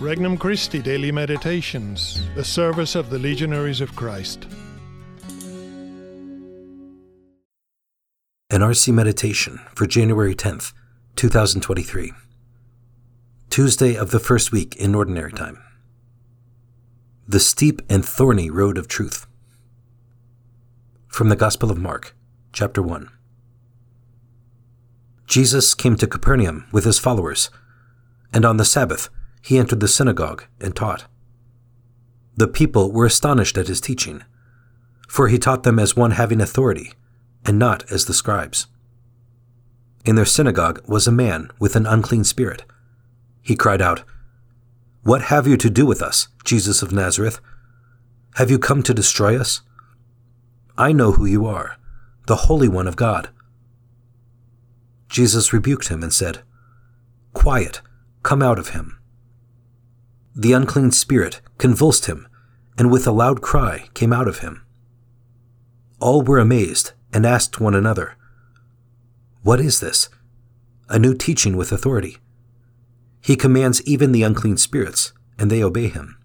Regnum Christi Daily Meditations, the service of the Legionaries of Christ. An RC Meditation for January 10th, 2023. Tuesday of the first week in Ordinary Time. The Steep and Thorny Road of Truth. From the Gospel of Mark, chapter 1. Jesus came to Capernaum with his followers, and on the Sabbath he entered the synagogue and taught. The people were astonished at his teaching, for he taught them as one having authority, and not as the scribes. In their synagogue was a man with an unclean spirit. He cried out, What have you to do with us, Jesus of Nazareth? Have you come to destroy us? I know who you are, the Holy One of God. Jesus rebuked him and said, Quiet, come out of him. The unclean spirit convulsed him, and with a loud cry came out of him. All were amazed and asked one another, What is this? A new teaching with authority. He commands even the unclean spirits, and they obey him.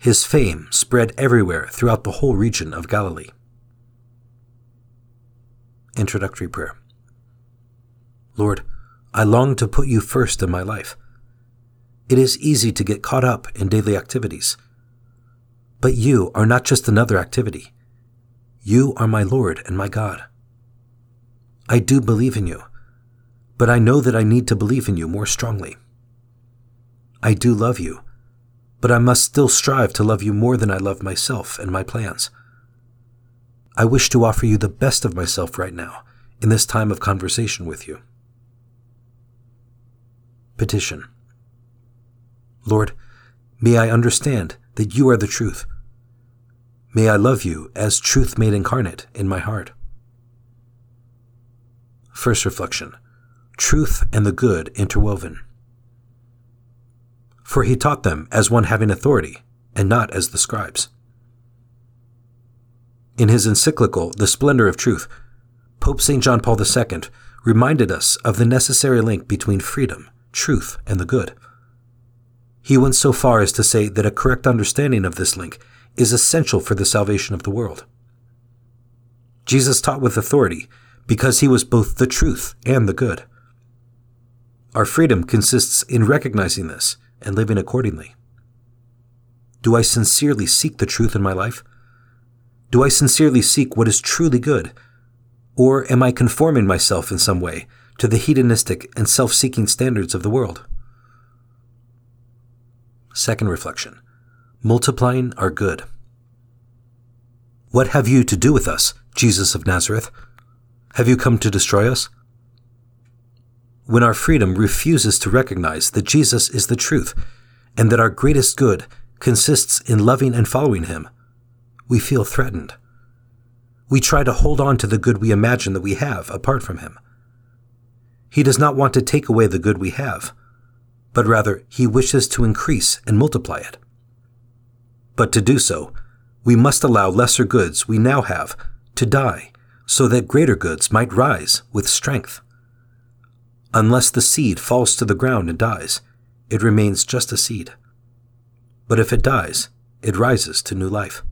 His fame spread everywhere throughout the whole region of Galilee. Introductory Prayer Lord, I long to put you first in my life. It is easy to get caught up in daily activities. But you are not just another activity. You are my Lord and my God. I do believe in you, but I know that I need to believe in you more strongly. I do love you, but I must still strive to love you more than I love myself and my plans. I wish to offer you the best of myself right now in this time of conversation with you. Petition Lord, may I understand that you are the truth. May I love you as truth made incarnate in my heart. First reflection Truth and the good interwoven. For he taught them as one having authority, and not as the scribes. In his encyclical, The Splendor of Truth, Pope St. John Paul II reminded us of the necessary link between freedom, truth, and the good. He went so far as to say that a correct understanding of this link is essential for the salvation of the world. Jesus taught with authority because he was both the truth and the good. Our freedom consists in recognizing this and living accordingly. Do I sincerely seek the truth in my life? Do I sincerely seek what is truly good? Or am I conforming myself in some way to the hedonistic and self seeking standards of the world? Second reflection Multiplying our good. What have you to do with us, Jesus of Nazareth? Have you come to destroy us? When our freedom refuses to recognize that Jesus is the truth and that our greatest good consists in loving and following him, we feel threatened. We try to hold on to the good we imagine that we have apart from him. He does not want to take away the good we have but rather he wishes to increase and multiply it. But to do so, we must allow lesser goods we now have to die, so that greater goods might rise with strength. Unless the seed falls to the ground and dies, it remains just a seed. But if it dies, it rises to new life.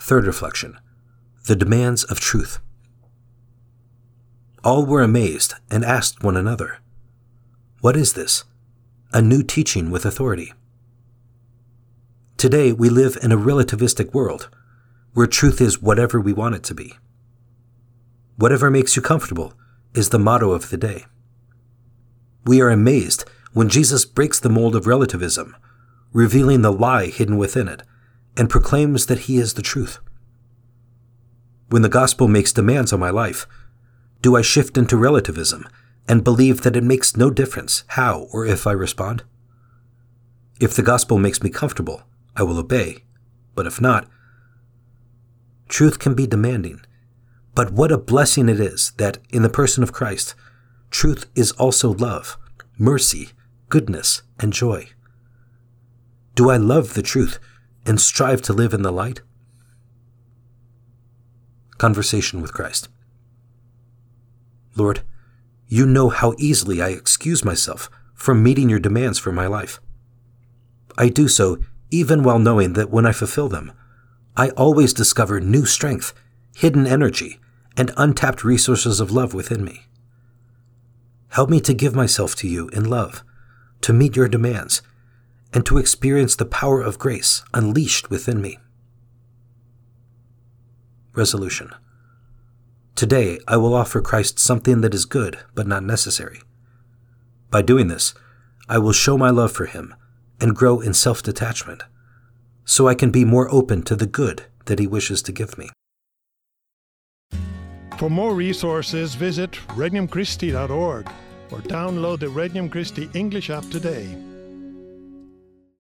Third reflection The demands of truth. All were amazed and asked one another, what is this? A new teaching with authority. Today, we live in a relativistic world where truth is whatever we want it to be. Whatever makes you comfortable is the motto of the day. We are amazed when Jesus breaks the mold of relativism, revealing the lie hidden within it, and proclaims that he is the truth. When the gospel makes demands on my life, do I shift into relativism and believe that it makes no difference how or if I respond? If the gospel makes me comfortable, I will obey, but if not, truth can be demanding. But what a blessing it is that in the person of Christ, truth is also love, mercy, goodness, and joy. Do I love the truth and strive to live in the light? Conversation with Christ. Lord, you know how easily I excuse myself from meeting your demands for my life. I do so even while knowing that when I fulfill them, I always discover new strength, hidden energy, and untapped resources of love within me. Help me to give myself to you in love, to meet your demands, and to experience the power of grace unleashed within me. Resolution Today I will offer Christ something that is good but not necessary. By doing this, I will show my love for him and grow in self detachment, so I can be more open to the good that he wishes to give me. For more resources, visit regnumchristi.org or download the Regnum Christi English app today.